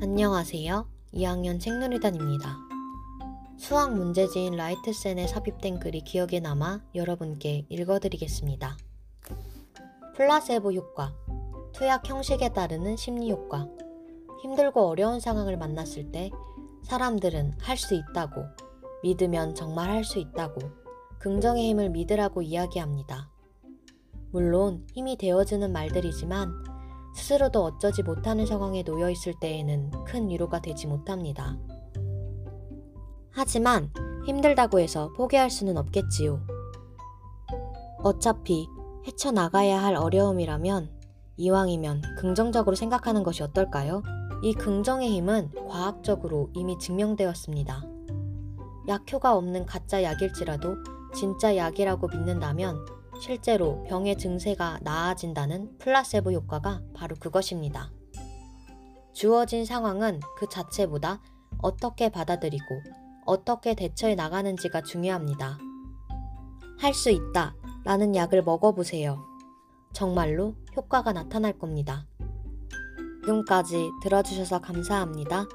안녕하세요. 2학년 책놀이단입니다. 수학 문제지인 라이트센에 삽입된 글이 기억에 남아 여러분께 읽어드리겠습니다. 플라세보 효과, 투약 형식에 따르는 심리 효과. 힘들고 어려운 상황을 만났을 때 사람들은 할 수 있다고, 믿으면 정말 할 수 있다고, 긍정의 힘을 믿으라고 이야기합니다. 물론 힘이 되어주는 말들이지만 스스로도 어쩌지 못하는 상황에 놓여 있을 때에는 큰 위로가 되지 못합니다. 하지만 힘들다고 해서 포기할 수는 없겠지요. 어차피 헤쳐나가야 할 어려움이라면 이왕이면 긍정적으로 생각하는 것이 어떨까요? 이 긍정의 힘은 과학적으로 이미 증명되었습니다. 약효가 없는 가짜 약일지라도 진짜 약이라고 믿는다면 실제로 병의 증세가 나아진다는 플라세보 효과가 바로 그것입니다. 주어진 상황은 그 자체보다 어떻게 받아들이고 어떻게 대처해 나가는지가 중요합니다. 할 수 있다 라는 약을 먹어보세요. 정말로 효과가 나타날 겁니다. 지금까지 들어주셔서 감사합니다.